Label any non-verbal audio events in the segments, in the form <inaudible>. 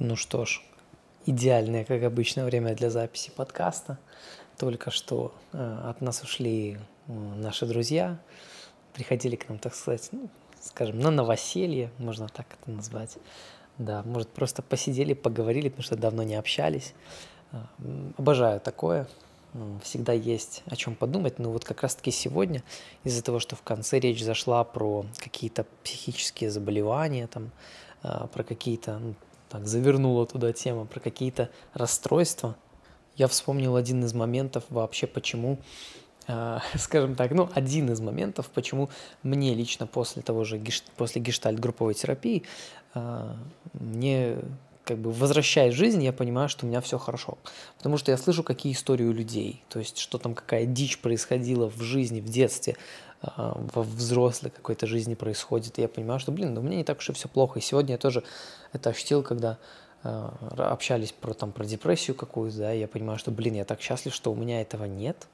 Ну что ж, идеальное, как обычно, время для записи подкаста. Только что э, от нас ушли э, наши друзья, приходили к нам, так сказать, ну, скажем, на новоселье, можно так это назвать. Да, может, просто посидели, поговорили, потому что давно не общались. Э, обожаю такое. Всегда есть о чем подумать. Но вот как раз-таки сегодня, из-за того, что в конце речь зашла про какие-то психические заболевания, там, про какие-то ну, так завернула туда тема про какие-то расстройства, я вспомнил один из моментов вообще, почему, э, <laughs> скажем так, ну, один из моментов, почему мне лично после того же, после гештальт-групповой терапии, э, мне как бы возвращаясь в жизнь, я понимаю, что у меня все хорошо. Потому что я слышу, какие истории у людей, то есть, что там какая дичь происходила в жизни, в детстве, во взрослой какой-то жизни происходит. И я понимаю, что, блин, ну, у меня не так уж и все плохо. И сегодня я тоже это ощутил, когда э, общались про, там, про депрессию какую-то, да, и я понимаю, что, блин, я так счастлив, что у меня этого нет.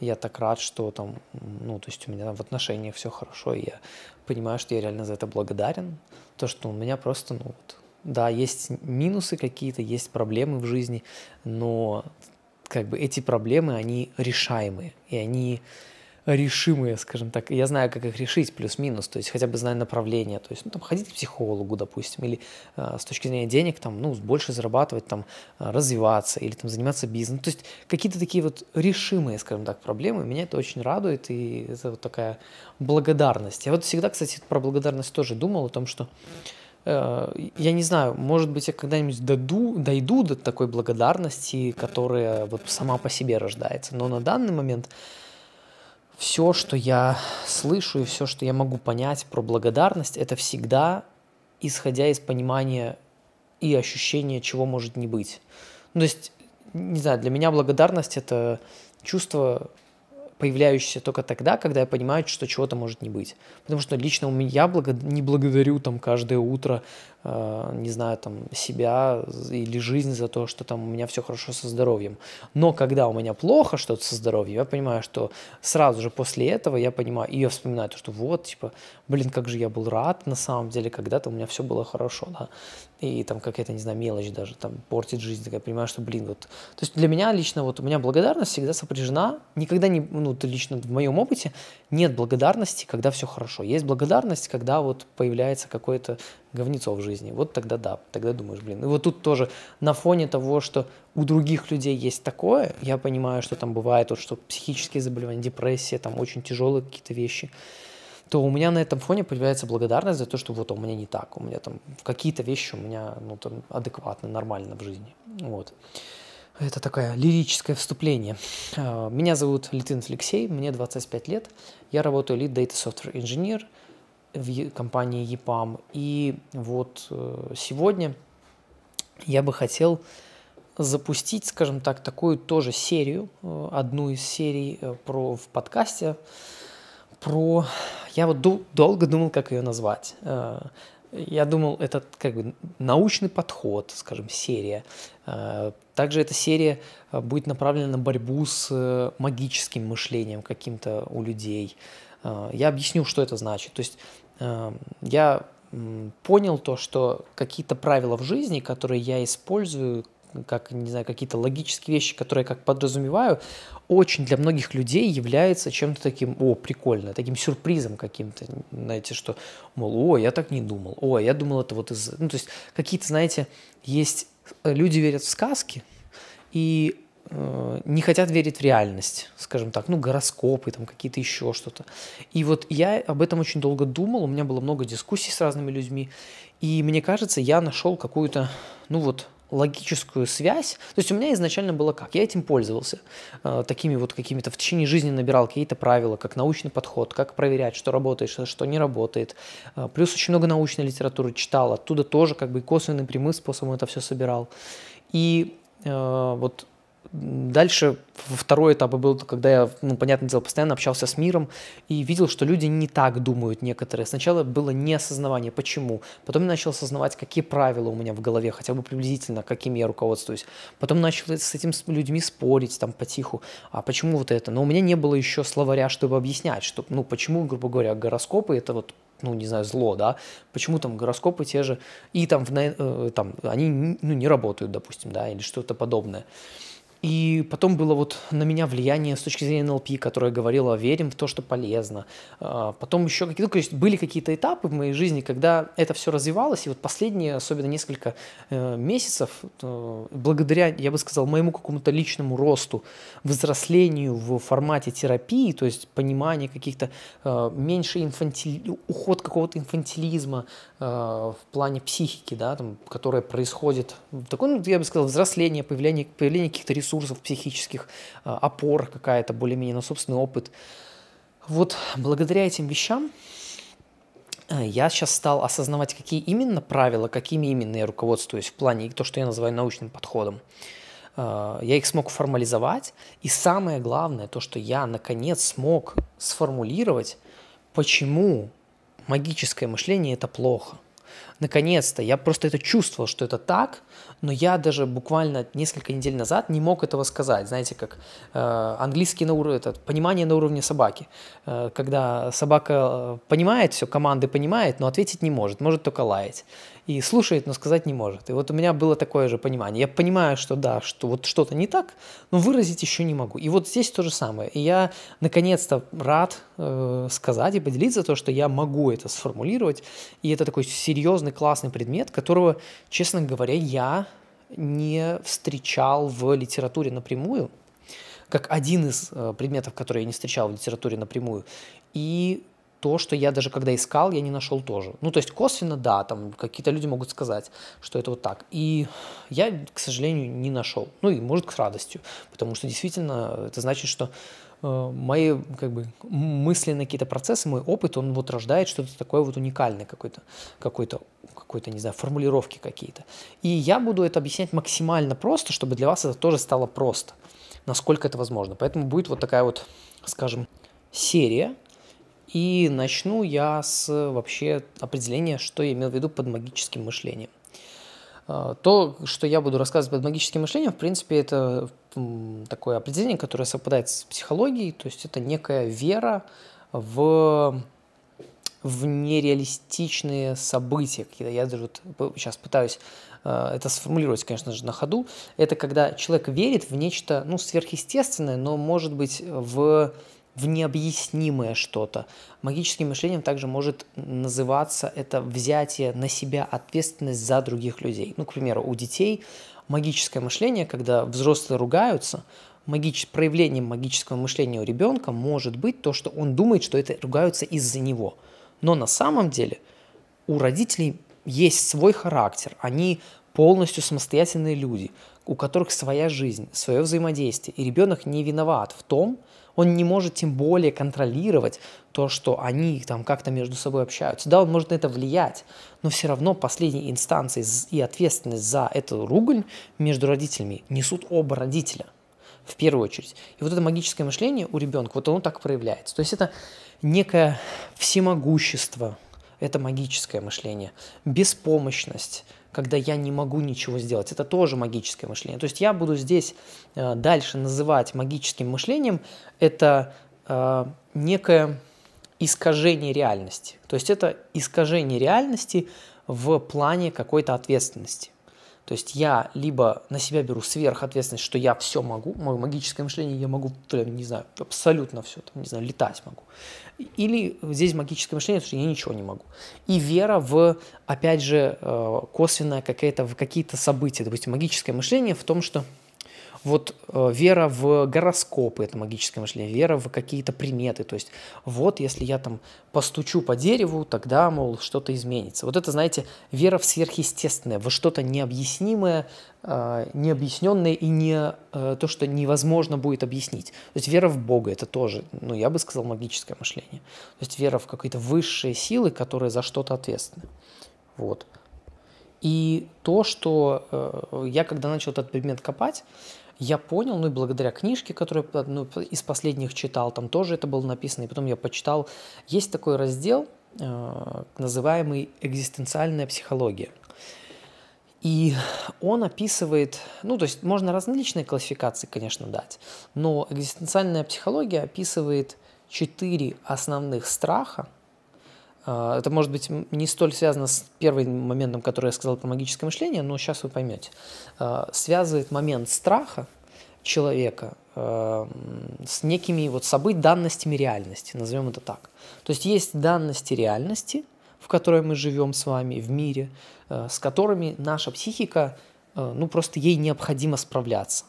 Я так рад, что там, ну, то есть у меня в отношениях все хорошо, и я понимаю, что я реально за это благодарен. То, что у меня просто, ну, вот, да, есть минусы какие-то, есть проблемы в жизни, но как бы эти проблемы, они решаемые, и они решимые, скажем так. Я знаю, как их решить, плюс-минус, то есть хотя бы знаю направление, то есть, ну, там, ходить к психологу, допустим, или э, с точки зрения денег, там, ну, больше зарабатывать, там, а, развиваться, или там заниматься бизнесом. То есть какие-то такие вот решимые, скажем так, проблемы, меня это очень радует, и это вот такая благодарность. Я вот всегда, кстати, про благодарность тоже думал, о том, что э, я не знаю, может быть, я когда-нибудь дойду, дойду до такой благодарности, которая вот сама по себе рождается. Но на данный момент все, что я слышу и все, что я могу понять про благодарность, это всегда исходя из понимания и ощущения, чего может не быть. Ну, то есть, не знаю, для меня благодарность это чувство появляющийся только тогда, когда я понимаю, что чего-то может не быть. Потому что лично у меня благо... не благодарю там каждое утро, не знаю, там себя или жизнь за то, что там у меня все хорошо со здоровьем. Но когда у меня плохо что-то со здоровьем, я понимаю, что сразу же после этого я понимаю, и я вспоминаю то, что вот, типа, блин, как же я был рад на самом деле, когда-то у меня все было хорошо, да и там какая-то, не знаю, мелочь даже там портит жизнь, так я понимаю, что, блин, вот. То есть для меня лично вот у меня благодарность всегда сопряжена, никогда не, ну, лично в моем опыте нет благодарности, когда все хорошо. Есть благодарность, когда вот появляется какое-то говнецо в жизни. Вот тогда да, тогда думаешь, блин. И вот тут тоже на фоне того, что у других людей есть такое, я понимаю, что там бывает, вот, что психические заболевания, депрессия, там очень тяжелые какие-то вещи – то у меня на этом фоне появляется благодарность за то, что вот у меня не так, у меня там какие-то вещи у меня ну, там, адекватно, нормально в жизни. Вот. Это такое лирическое вступление. А, меня зовут Литвин Алексей, мне 25 лет. Я работаю Lead Data Software Engineer в компании EPAM. И вот э, сегодня я бы хотел запустить, скажем так, такую тоже серию, э, одну из серий э, про, в подкасте, про... Я вот долго думал, как ее назвать. Я думал, это как бы научный подход, скажем, серия. Также эта серия будет направлена на борьбу с магическим мышлением каким-то у людей. Я объясню, что это значит. То есть я понял то, что какие-то правила в жизни, которые я использую как, не знаю, какие-то логические вещи, которые я как подразумеваю, очень для многих людей является чем-то таким, о, прикольно, таким сюрпризом каким-то, знаете, что, мол, о, я так не думал, о, я думал это вот из... Ну, то есть какие-то, знаете, есть... Э, люди верят в сказки, и не хотят верить в реальность, скажем так, ну, гороскопы, там, какие-то еще что-то. И вот я об этом очень долго думал, у меня было много дискуссий с разными людьми, и мне кажется, я нашел какую-то, ну, вот, логическую связь. То есть у меня изначально было как? Я этим пользовался. Э, такими вот какими-то в течение жизни набирал какие-то правила, как научный подход, как проверять, что работает, что, что не работает. Э, плюс очень много научной литературы читал. Оттуда тоже как бы косвенным прямым способом это все собирал. И э, вот Дальше второй этап был, когда я, ну, понятное дело, постоянно общался с миром и видел, что люди не так думают некоторые. Сначала было неосознавание, почему. Потом я начал осознавать, какие правила у меня в голове, хотя бы приблизительно, какими я руководствуюсь. Потом начал с этим с людьми спорить там потиху, а почему вот это. Но у меня не было еще словаря, чтобы объяснять, что, ну, почему, грубо говоря, гороскопы – это вот ну, не знаю, зло, да, почему там гороскопы те же, и там, в, э, там они ну, не работают, допустим, да, или что-то подобное. И потом было вот на меня влияние с точки зрения НЛП, которое говорило, верим в то, что полезно. А, потом еще какие-то, то есть были какие-то этапы в моей жизни, когда это все развивалось, и вот последние, особенно несколько э, месяцев, э, благодаря, я бы сказал, моему какому-то личному росту, взрослению в формате терапии, то есть понимание каких-то э, меньше инфантили... уход какого-то инфантилизма в плане психики, да, там, которое происходит, такое, ну, я бы сказал, взросление, появление, появление каких-то ресурсов, ресурсов психических, а, опор какая-то более-менее на собственный опыт. Вот благодаря этим вещам э, я сейчас стал осознавать, какие именно правила, какими именно я руководствуюсь в плане то, что я называю научным подходом. Э, я их смог формализовать, и самое главное, то, что я наконец смог сформулировать, почему магическое мышление – это плохо. Наконец-то я просто это чувствовал, что это так, но я даже буквально несколько недель назад не мог этого сказать. Знаете, как э, английский на уровне, это понимание на уровне собаки. Э, когда собака э, понимает все, команды понимает, но ответить не может, может только лаять и слушает, но сказать не может. И вот у меня было такое же понимание. Я понимаю, что да, что вот что-то не так, но выразить еще не могу. И вот здесь то же самое. И я наконец-то рад э, сказать и поделиться то, что я могу это сформулировать. И это такой серьезный, классный предмет, которого, честно говоря, я не встречал в литературе напрямую, как один из э, предметов, которые я не встречал в литературе напрямую. И то, что я даже когда искал, я не нашел тоже. Ну, то есть косвенно, да, там какие-то люди могут сказать, что это вот так. И я, к сожалению, не нашел. Ну, и может, к радостью, потому что действительно это значит, что мои как бы мысленные какие-то процессы, мой опыт, он вот рождает что-то такое вот уникальное, какой-то, какой-то, какой-то, не знаю, формулировки какие-то. И я буду это объяснять максимально просто, чтобы для вас это тоже стало просто, насколько это возможно. Поэтому будет вот такая вот, скажем, серия, и начну я с вообще определения, что я имел в виду под магическим мышлением. А, то, что я буду рассказывать под магическим мышлением, в принципе, это такое определение, которое совпадает с психологией, то есть это некая вера в, в нереалистичные события. Я даже вот сейчас пытаюсь а, это сформулировать, конечно же, на ходу. Это когда человек верит в нечто ну, сверхъестественное, но, может быть, в в необъяснимое что-то. Магическим мышлением также может называться это взятие на себя ответственность за других людей. Ну, к примеру, у детей магическое мышление, когда взрослые ругаются, магич... проявлением магического мышления у ребенка может быть то, что он думает, что это ругаются из-за него. Но на самом деле у родителей есть свой характер, они полностью самостоятельные люди, у которых своя жизнь, свое взаимодействие, и ребенок не виноват в том, он не может тем более контролировать то, что они там как-то между собой общаются. Да, он может на это влиять, но все равно последней инстанции и ответственность за эту ругань между родителями несут оба родителя в первую очередь. И вот это магическое мышление у ребенка, вот оно так проявляется. То есть это некое всемогущество, это магическое мышление, беспомощность, когда я не могу ничего сделать. Это тоже магическое мышление. То есть я буду здесь э, дальше называть магическим мышлением это э, некое искажение реальности. То есть это искажение реальности в плане какой-то ответственности. То есть я либо на себя беру сверхответственность, что я все могу, мое магическое мышление, я могу, не знаю, абсолютно все, там, не знаю, летать могу. Или здесь магическое мышление, что я ничего не могу. И вера в, опять же, э, косвенная какая-то, в какие-то события. Допустим, магическое мышление в том, что вот э, вера в гороскопы, это магическое мышление, вера в какие-то приметы, то есть вот если я там постучу по дереву, тогда, мол, что-то изменится. Вот это, знаете, вера в сверхъестественное, во что-то необъяснимое, э, необъясненное и не э, то, что невозможно будет объяснить. То есть вера в Бога, это тоже, ну, я бы сказал, магическое мышление. То есть вера в какие-то высшие силы, которые за что-то ответственны. Вот. И то, что э, я, когда начал этот предмет копать, я понял, ну и благодаря книжке, которую ну, из последних читал, там тоже это было написано, и потом я почитал, есть такой раздел, э, называемый «Экзистенциальная психология». И он описывает, ну, то есть можно различные классификации, конечно, дать, но экзистенциальная психология описывает четыре основных страха, это может быть не столь связано с первым моментом, который я сказал про магическое мышление, но сейчас вы поймете. А, связывает момент страха человека а, с некими вот событиями, данностями реальности, назовем это так. То есть есть данности реальности, в которой мы живем с вами в мире, с которыми наша психика, ну просто ей необходимо справляться.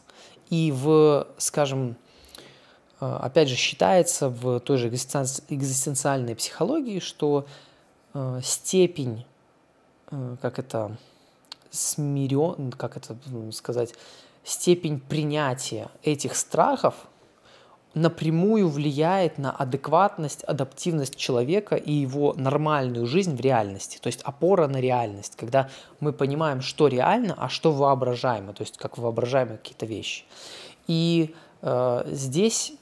И в, скажем, а, опять же, считается в той же экзистенциальной психологии, что а, степень, а, как это, смирен, как это сказать, степень принятия этих страхов напрямую влияет на адекватность, адаптивность человека и его нормальную жизнь в реальности. То есть опора на реальность, когда мы понимаем, что реально, а что воображаемо, то есть как воображаемые какие-то вещи. И здесь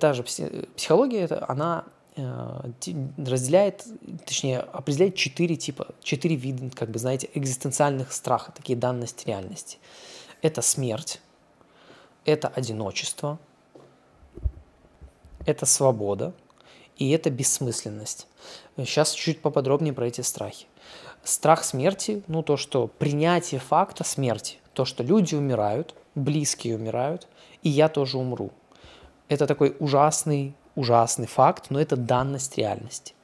та же психология, она э, разделяет, точнее, определяет четыре типа, четыре вида, как бы, знаете, экзистенциальных страха, такие данности реальности. Это смерть, это одиночество, это свобода и это бессмысленность. Сейчас чуть поподробнее про эти страхи. Страх смерти, ну то, что принятие факта смерти, то, что люди умирают, близкие умирают, и я тоже умру. Это такой ужасный, ужасный факт, но это данность реальности.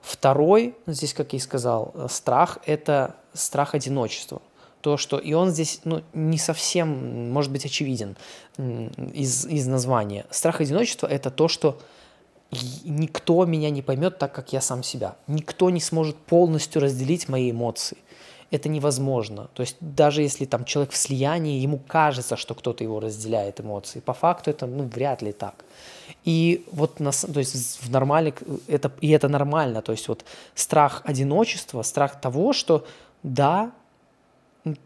Второй, здесь, как я и сказал, страх – это страх одиночества. То, что и он здесь ну, не совсем, может быть, очевиден из, из названия. Страх одиночества – это то, что никто меня не поймет так, как я сам себя. Никто не сможет полностью разделить мои эмоции это невозможно. То есть даже если там человек в слиянии, ему кажется, что кто-то его разделяет эмоции, по факту это ну, вряд ли так. И вот на, то есть в нормале, это, и это нормально, то есть вот страх одиночества, страх того, что да,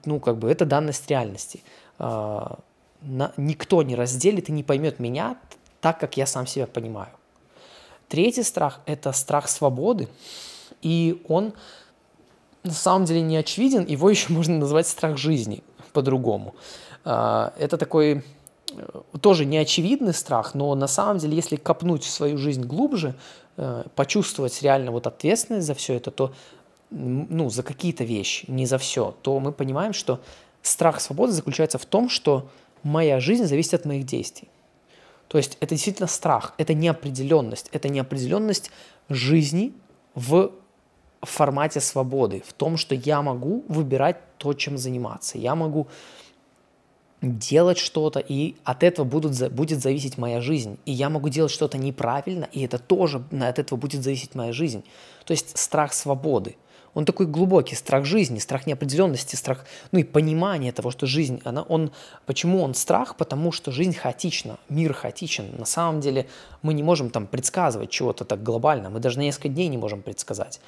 ну как бы это данность реальности. А, на, никто не разделит и не поймет меня так, как я сам себя понимаю. Третий страх – это страх свободы, и он на самом деле не очевиден, его еще можно назвать страх жизни по-другому. А, это такой э, тоже неочевидный страх, но на самом деле, если копнуть в свою жизнь глубже, э, почувствовать реально вот ответственность за все это, то ну, за какие-то вещи, не за все, то мы понимаем, что страх свободы заключается в том, что моя жизнь зависит от моих действий. То есть это действительно страх, это неопределенность, это неопределенность жизни в в формате свободы, в том, что я могу выбирать то, чем заниматься. Я могу делать что-то, и от этого будут, будет зависеть моя жизнь. И я могу делать что-то неправильно, и это тоже от этого будет зависеть моя жизнь. То есть страх свободы. Он такой глубокий, страх жизни, страх неопределенности, страх, ну и понимание того, что жизнь, она, он, почему он страх? Потому что жизнь хаотична, мир хаотичен. На самом деле мы не можем там предсказывать чего-то так глобально, мы даже на несколько дней не можем предсказать.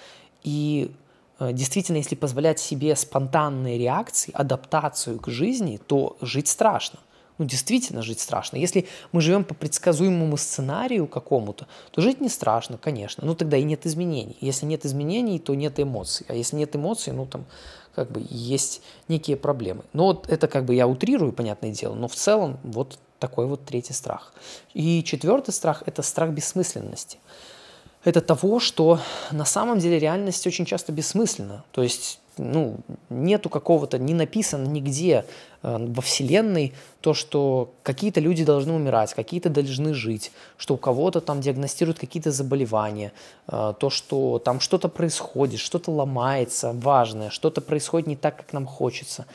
И э, действительно, если позволять себе спонтанные реакции, адаптацию к жизни, то жить страшно. Ну, действительно жить страшно. Если мы живем по предсказуемому сценарию какому-то, то жить не страшно, конечно. Ну, тогда и нет изменений. Если нет изменений, то нет эмоций. А если нет эмоций, ну, там, как бы, есть некие проблемы. Но вот это как бы я утрирую, понятное дело, но в целом вот такой вот третий страх. И четвертый страх – это страх бессмысленности это того, что на самом деле реальность очень часто бессмысленна. То есть ну, нету какого-то, не написано нигде э, во Вселенной то, что какие-то люди должны умирать, какие-то должны жить, что у кого-то там диагностируют какие-то заболевания, э, то, что там что-то происходит, что-то ломается важное, что-то происходит не так, как нам хочется.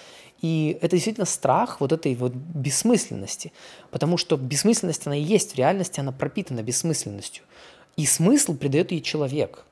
И это действительно страх вот этой вот бессмысленности, потому что бессмысленность, она и есть в реальности, она пропитана бессмысленностью. И смысл придает ей человек.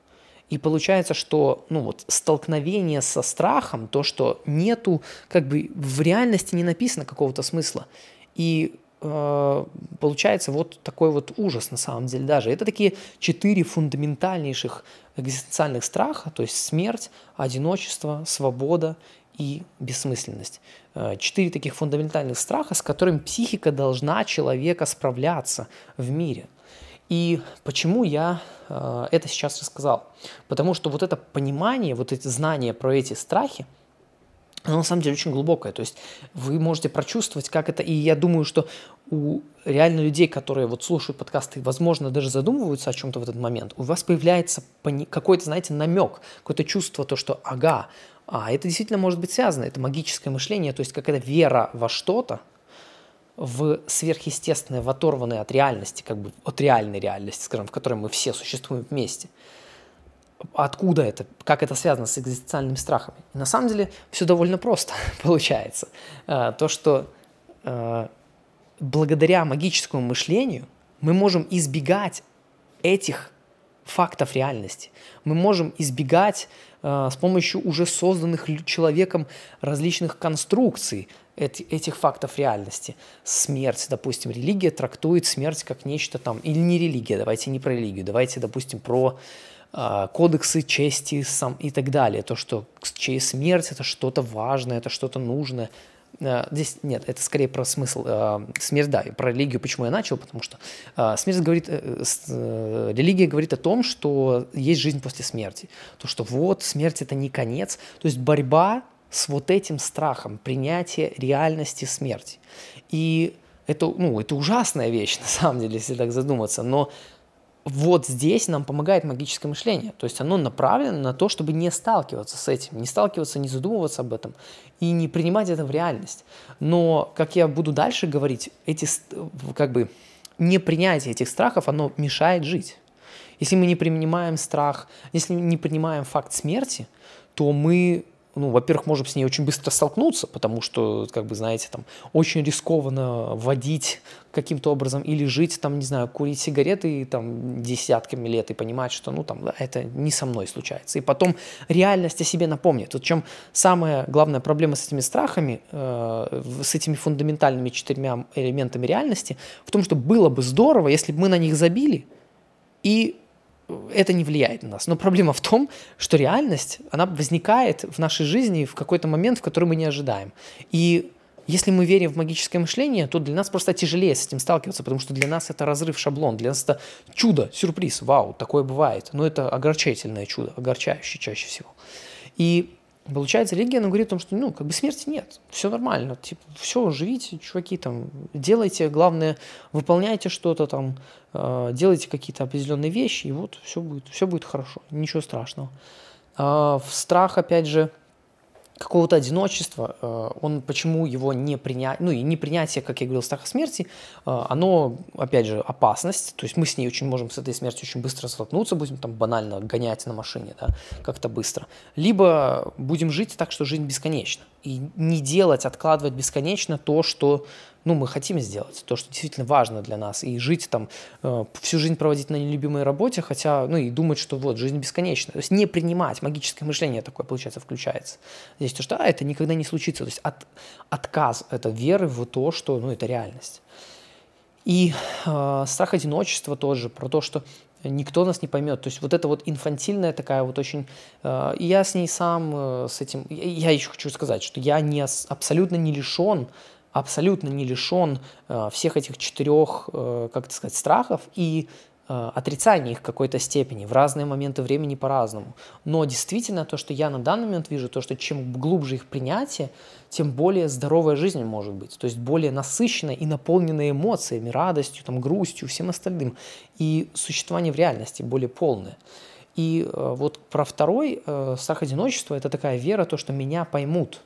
И получается, что ну вот, столкновение со страхом, то, что нету, как бы в реальности не написано какого-то смысла. И э, получается вот такой вот ужас на самом деле даже. Это такие четыре фундаментальнейших экзистенциальных страха, то есть смерть, одиночество, свобода и бессмысленность. Э, четыре таких фундаментальных страха, с которыми психика должна человека справляться в мире – и почему я э, это сейчас рассказал? Потому что вот это понимание, вот эти знания про эти страхи, оно на самом деле очень глубокое. То есть вы можете прочувствовать, как это. И я думаю, что у реально людей, которые вот слушают подкасты, возможно, даже задумываются о чем-то в этот момент, у вас появляется какой-то, знаете, намек, какое-то чувство, то, что ага, а это действительно может быть связано, это магическое мышление, то есть какая-то вера во что-то, в сверхъестественное, в оторванное от реальности, как бы от реальной реальности, скажем, в которой мы все существуем вместе – откуда это, как это связано с экзистенциальными страхами. И на самом деле все довольно просто <laughs> получается. А, то, что а, благодаря магическому мышлению мы можем избегать этих фактов реальности. Мы можем избегать э, с помощью уже созданных человеком различных конструкций этих фактов реальности. Смерть, допустим, религия трактует смерть как нечто там, или не религия, давайте не про религию, давайте, допустим, про а, кодексы чести сам, и так далее. То, что смерть – это что-то важное, это что-то нужное. А, здесь нет, это скорее про смысл. А, смерть, да, и про религию почему я начал, потому что смерть говорит, э, э, религия говорит о том, что есть жизнь после смерти. То, что вот смерть – это не конец. То есть борьба с вот этим страхом, принятие реальности смерти. И это, ну, это ужасная вещь, <laughs> на самом деле, если так задуматься, но вот здесь нам помогает магическое мышление. То есть оно направлено на то, чтобы не сталкиваться с этим, не сталкиваться, не задумываться об этом и не принимать это в реальность. Но, как я буду дальше говорить, эти, как бы, непринятие этих страхов, оно мешает жить. Если мы не принимаем страх, если не принимаем факт смерти, то мы ну, во-первых, можем с ней очень быстро столкнуться, потому что, как бы, знаете, там, очень рискованно водить каким-то образом или жить, там, не знаю, курить сигареты там десятками лет и понимать, что, ну, там, да, это не со мной случается. И потом реальность о себе напомнит. Вот чем самая главная проблема с этими страхами, э, с этими фундаментальными четырьмя элементами реальности, в том, что было бы здорово, если бы мы на них забили и это не влияет на нас. Но проблема в том, что реальность, она возникает в нашей жизни в какой-то момент, в который мы не ожидаем. И если мы верим в магическое мышление, то для нас просто тяжелее с этим сталкиваться, потому что для нас это разрыв шаблон, для нас это чудо, сюрприз, вау, такое бывает. Но это огорчательное чудо, огорчающее чаще всего. И Получается, религия нам говорит о том, что, ну, как бы смерти нет, все нормально, типа, все, живите, чуваки, там, делайте, главное, выполняйте что-то там, э, делайте какие-то определенные вещи, и вот все будет, все будет хорошо, ничего страшного. Э, в страх, опять же, какого-то одиночества, э, он почему его не принять, ну и не принятие, как я говорил, страха смерти, э, оно, опять же, опасность, то есть мы с ней очень можем с этой смертью очень быстро столкнуться, будем там банально гонять на машине, да, как-то быстро, либо будем жить так, что жизнь бесконечна, и не делать, откладывать бесконечно то, что ну, мы хотим сделать, то, что действительно важно для нас, и жить там, э, всю жизнь проводить на нелюбимой работе, хотя, ну, и думать, что вот, жизнь бесконечна. То есть не принимать, магическое мышление такое, получается, включается. Здесь то, что, а, это никогда не случится. То есть от, отказ это веры в то, что, ну, это реальность. И э, страх одиночества тоже, про то, что никто нас не поймет. То есть вот это вот инфантильная такая вот очень... Э, я с ней сам, э, с этим... Я еще хочу сказать, что я не, абсолютно не лишен абсолютно не лишен э, всех этих четырех, э, как это сказать, страхов и э, отрицания их в какой-то степени, в разные моменты времени по-разному. Но действительно то, что я на данный момент вижу, то, что чем глубже их принятие, тем более здоровая жизнь может быть, то есть более насыщенная и наполненная эмоциями, радостью, там, грустью, всем остальным, и существование в реальности более полное. И э, вот про второй э, страх одиночества – это такая вера, то, что меня поймут –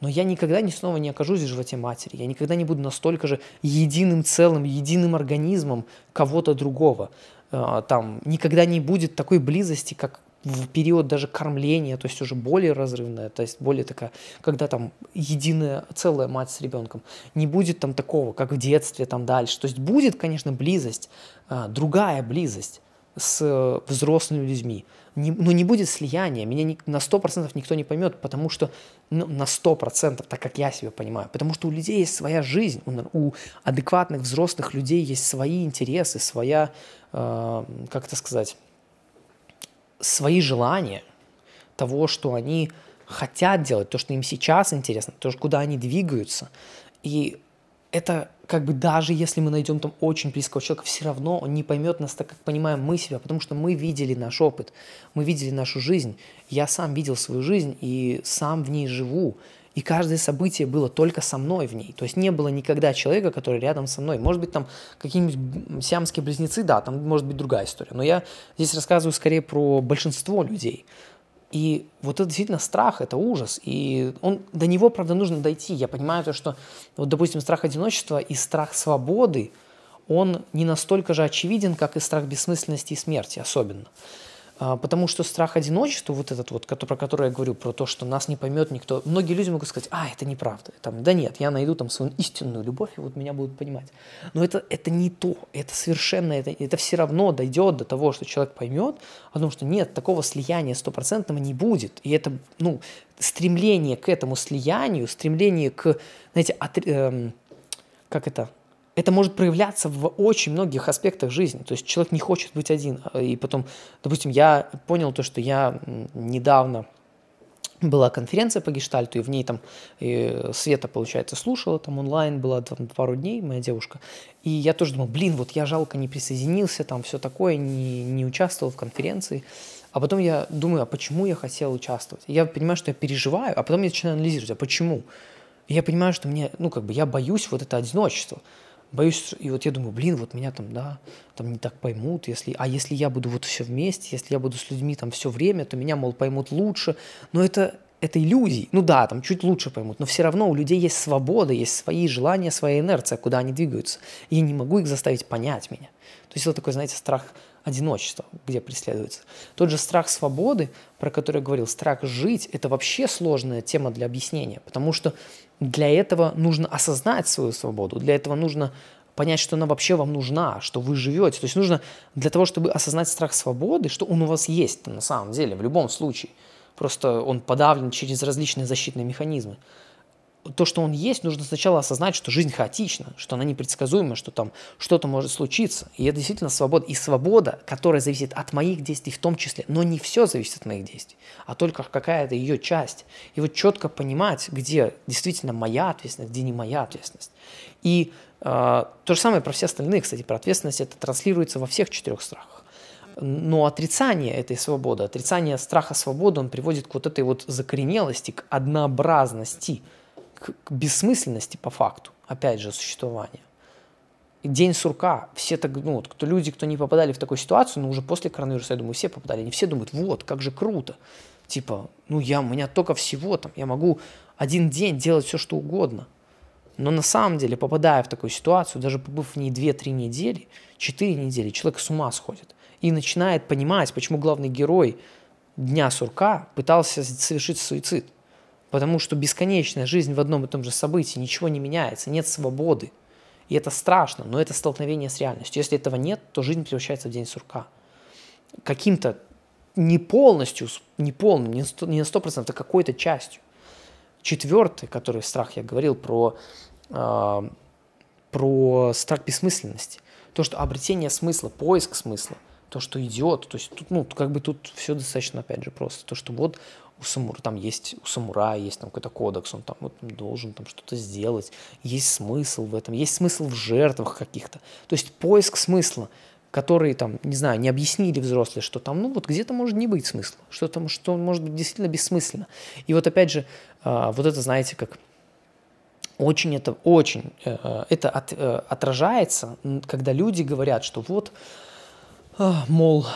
но я никогда не снова не окажусь в животе матери. Я никогда не буду настолько же единым целым, единым организмом кого-то другого. А, там никогда не будет такой близости, как в период даже кормления, то есть уже более разрывная, то есть более такая, когда там единая целая мать с ребенком, не будет там такого, как в детстве, там дальше. То есть будет, конечно, близость, а, другая близость с взрослыми людьми, не, но не будет слияния, меня не, на 100% никто не поймет, потому что, ну, на 100%, так как я себя понимаю, потому что у людей есть своя жизнь, у, у адекватных взрослых людей есть свои интересы, своя, э, как это сказать, свои желания того, что они хотят делать, то, что им сейчас интересно, то, куда они двигаются. И это как бы даже если мы найдем там очень близкого человека, все равно он не поймет нас так, как понимаем мы себя, потому что мы видели наш опыт, мы видели нашу жизнь. Я сам видел свою жизнь и сам в ней живу. И каждое событие было только со мной в ней. То есть не было никогда человека, который рядом со мной. Может быть, там какие-нибудь сиамские близнецы, да, там может быть другая история. Но я здесь рассказываю скорее про большинство людей. И вот это действительно страх, это ужас. И он, до него, правда, нужно дойти. Я понимаю то, что, вот, допустим, страх одиночества и страх свободы, он не настолько же очевиден, как и страх бессмысленности и смерти особенно. А, потому что страх одиночества, вот этот вот, про который я говорю, про то, что нас не поймет никто, многие люди могут сказать, а, это неправда. Там, да нет, я найду там свою истинную любовь, и вот меня будут понимать. Но это, это не то, это совершенно, это, это все равно дойдет до того, что человек поймет, потому что нет, такого слияния стопроцентного не будет. И это, ну, стремление к этому слиянию, стремление к, знаете, от, эм, как это, это может проявляться в очень многих аспектах жизни. То есть человек не хочет быть один. И потом, допустим, я понял то, что я недавно была конференция по гештальту, и в ней там и Света, получается, слушала, там онлайн была там пару дней, моя девушка. И я тоже думал, блин, вот я жалко не присоединился, там все такое, не, не участвовал в конференции. А потом я думаю, а почему я хотел участвовать? Я понимаю, что я переживаю, а потом я начинаю анализировать, а почему? И я понимаю, что мне, ну, как бы я боюсь вот это одиночество боюсь, и вот я думаю, блин, вот меня там, да, там не так поймут, если, а если я буду вот все вместе, если я буду с людьми там все время, то меня, мол, поймут лучше, но это, это иллюзии, ну да, там чуть лучше поймут, но все равно у людей есть свобода, есть свои желания, своя инерция, куда они двигаются, и я не могу их заставить понять меня. То есть это такой, знаете, страх одиночества, где преследуется. Тот же страх свободы, про который я говорил, страх жить, это вообще сложная тема для объяснения, потому что для этого нужно осознать свою свободу, для этого нужно понять, что она вообще вам нужна, что вы живете. То есть нужно для того, чтобы осознать страх свободы, что он у вас есть на самом деле, в любом случае. Просто он подавлен через различные защитные механизмы то, что он есть, нужно сначала осознать, что жизнь хаотична, что она непредсказуема, что там что-то может случиться. И это действительно свобода. И свобода, которая зависит от моих действий в том числе, но не все зависит от моих действий, а только какая-то ее часть. И вот четко понимать, где действительно моя ответственность, где не моя ответственность. И э, то же самое про все остальные, кстати, про ответственность это транслируется во всех четырех страхах. Но отрицание этой свободы, отрицание страха свободы, он приводит к вот этой вот закоренелости, к однообразности – к, бессмысленности по факту, опять же, существования. День сурка, все так, ну, вот, кто люди, кто не попадали в такую ситуацию, ну, уже после коронавируса, я думаю, все попадали, они все думают, вот, как же круто, типа, ну, я, у меня только всего там, я могу один день делать все, что угодно. Но на самом деле, попадая в такую ситуацию, даже побыв в ней 2-3 недели, 4 недели, человек с ума сходит и начинает понимать, почему главный герой Дня сурка пытался совершить суицид – Потому что бесконечная жизнь в одном и том же событии, ничего не меняется, нет свободы. И это страшно, но это столкновение с реальностью. Если этого нет, то жизнь превращается в день сурка. Каким-то не полностью, не полным, не на сто процентов, а какой-то частью. Четвертый, который страх, я говорил про, э, про страх бессмысленности. То, что обретение смысла, поиск смысла, то, что идет, то есть тут, ну, как бы тут все достаточно, опять же, просто. То, что вот у самура, там есть у самурая есть там какой-то кодекс, он там вот должен там что-то сделать, есть смысл в этом, есть смысл в жертвах каких-то. То есть поиск смысла, который там, не знаю, не объяснили взрослые, что там, ну вот где-то может не быть смысла, что там, что может быть действительно бессмысленно. И вот опять же, а, вот это, знаете, как очень это, очень э, это от, э, отражается, когда люди говорят, что вот, а, мол,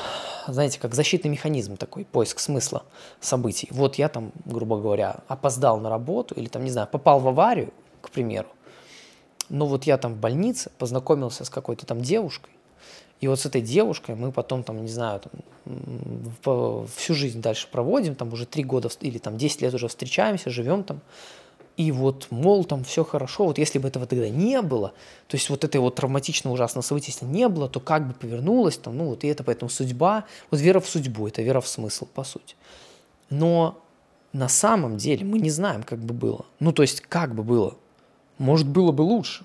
знаете, как защитный механизм такой, поиск смысла событий. Вот я там, грубо говоря, опоздал на работу или там, не знаю, попал в аварию, к примеру. Но вот я там в больнице познакомился с какой-то там девушкой, и вот с этой девушкой мы потом там, не знаю, там, всю жизнь дальше проводим, там уже три года или там 10 лет уже встречаемся, живем там, и вот, мол, там все хорошо, вот если бы этого тогда не было, то есть вот этой вот травматичного ужасного события, если не было, то как бы повернулось, там, ну вот и это поэтому судьба, вот вера в судьбу, это вера в смысл, по сути. Но на самом деле мы не знаем, как бы было. Ну, то есть, как бы было. Может, было бы лучше.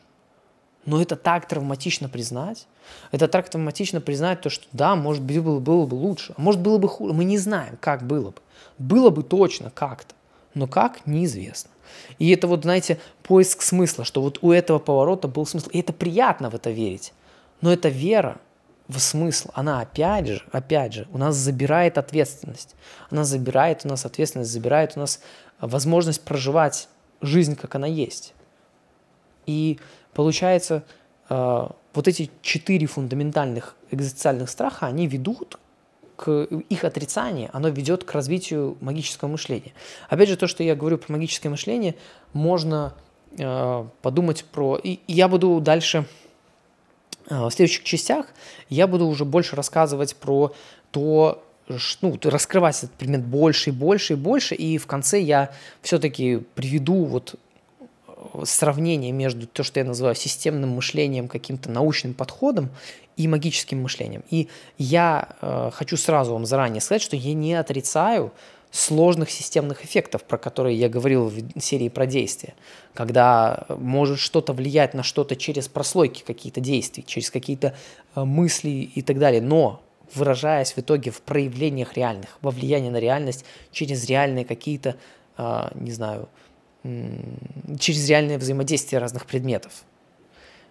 Но это так травматично признать. Это так травматично признать то, что да, может быть, было, было бы лучше. А может, было бы хуже. Мы не знаем, как было бы. Было бы точно как-то. Но как, неизвестно. И это вот, знаете, поиск смысла, что вот у этого поворота был смысл. И это приятно в это верить. Но эта вера в смысл, она опять же, опять же, у нас забирает ответственность. Она забирает у нас ответственность, забирает у нас возможность проживать жизнь, как она есть. И получается, э, вот эти четыре фундаментальных экзистенциальных страха, они ведут к их отрицанию, оно ведет к развитию магического мышления. Опять же, то, что я говорю про магическое мышление, можно э, подумать про... И, и я буду дальше э, в следующих частях, я буду уже больше рассказывать про то, ну, раскрывать этот предмет больше и больше и больше, и в конце я все-таки приведу вот э, сравнение между то, что я называю системным мышлением, каким-то научным подходом и магическим мышлением. И я э, хочу сразу вам заранее сказать, что я не отрицаю сложных системных эффектов, про которые я говорил в серии про действия, когда может что-то влиять на что-то через прослойки какие-то действий, через какие-то э, мысли и так далее, но выражаясь в итоге в проявлениях реальных, во влиянии на реальность через реальные какие-то, э, не знаю, через реальное взаимодействие разных предметов,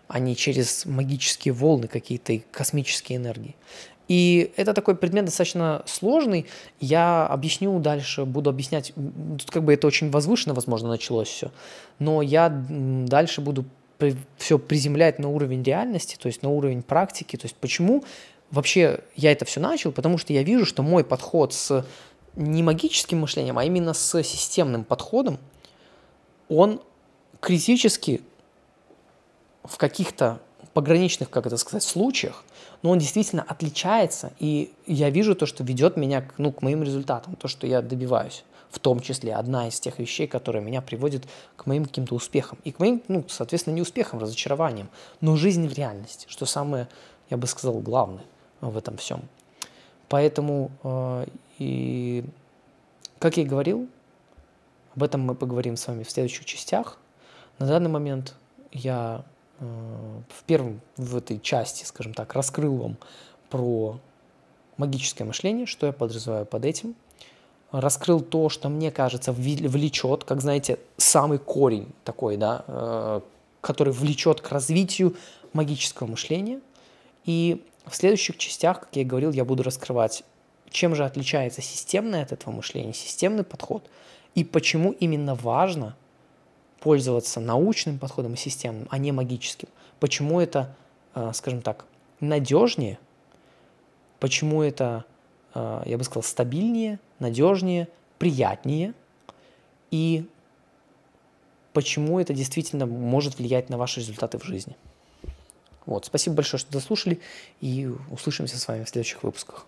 а не через магические волны какие-то и космические энергии. И это такой предмет достаточно сложный. Я объясню дальше, буду объяснять. Тут как бы это очень возвышенно, возможно, началось все. Но я дальше буду все приземлять на уровень реальности, то есть на уровень практики. То есть почему вообще я это все начал? Потому что я вижу, что мой подход с не магическим мышлением, а именно с системным подходом, он критически в каких-то пограничных, как это сказать, случаях, но он действительно отличается, и я вижу то, что ведет меня к, ну, к моим результатам, то, что я добиваюсь. В том числе одна из тех вещей, которые меня приводят к моим каким-то успехам. И к моим, ну, соответственно, не успехам, разочарованиям, но жизнь в реальности, что самое, я бы сказал, главное в этом всем. Поэтому, э, и, как я и говорил, об этом мы поговорим с вами в следующих частях. На данный момент я в первом, в этой части, скажем так, раскрыл вам про магическое мышление, что я подразумеваю под этим. Раскрыл то, что мне кажется влечет, как знаете, самый корень такой, да, э, который влечет к развитию магического мышления. И в следующих частях, как я и говорил, я буду раскрывать, чем же отличается системное от этого мышления, системный подход, и почему именно важно – пользоваться научным подходом и системным, а не магическим. Почему это, э, скажем так, надежнее, почему это, э, я бы сказал, стабильнее, надежнее, приятнее, и почему это действительно может влиять на ваши результаты в жизни. Вот, спасибо большое, что дослушали, и услышимся с вами в следующих выпусках.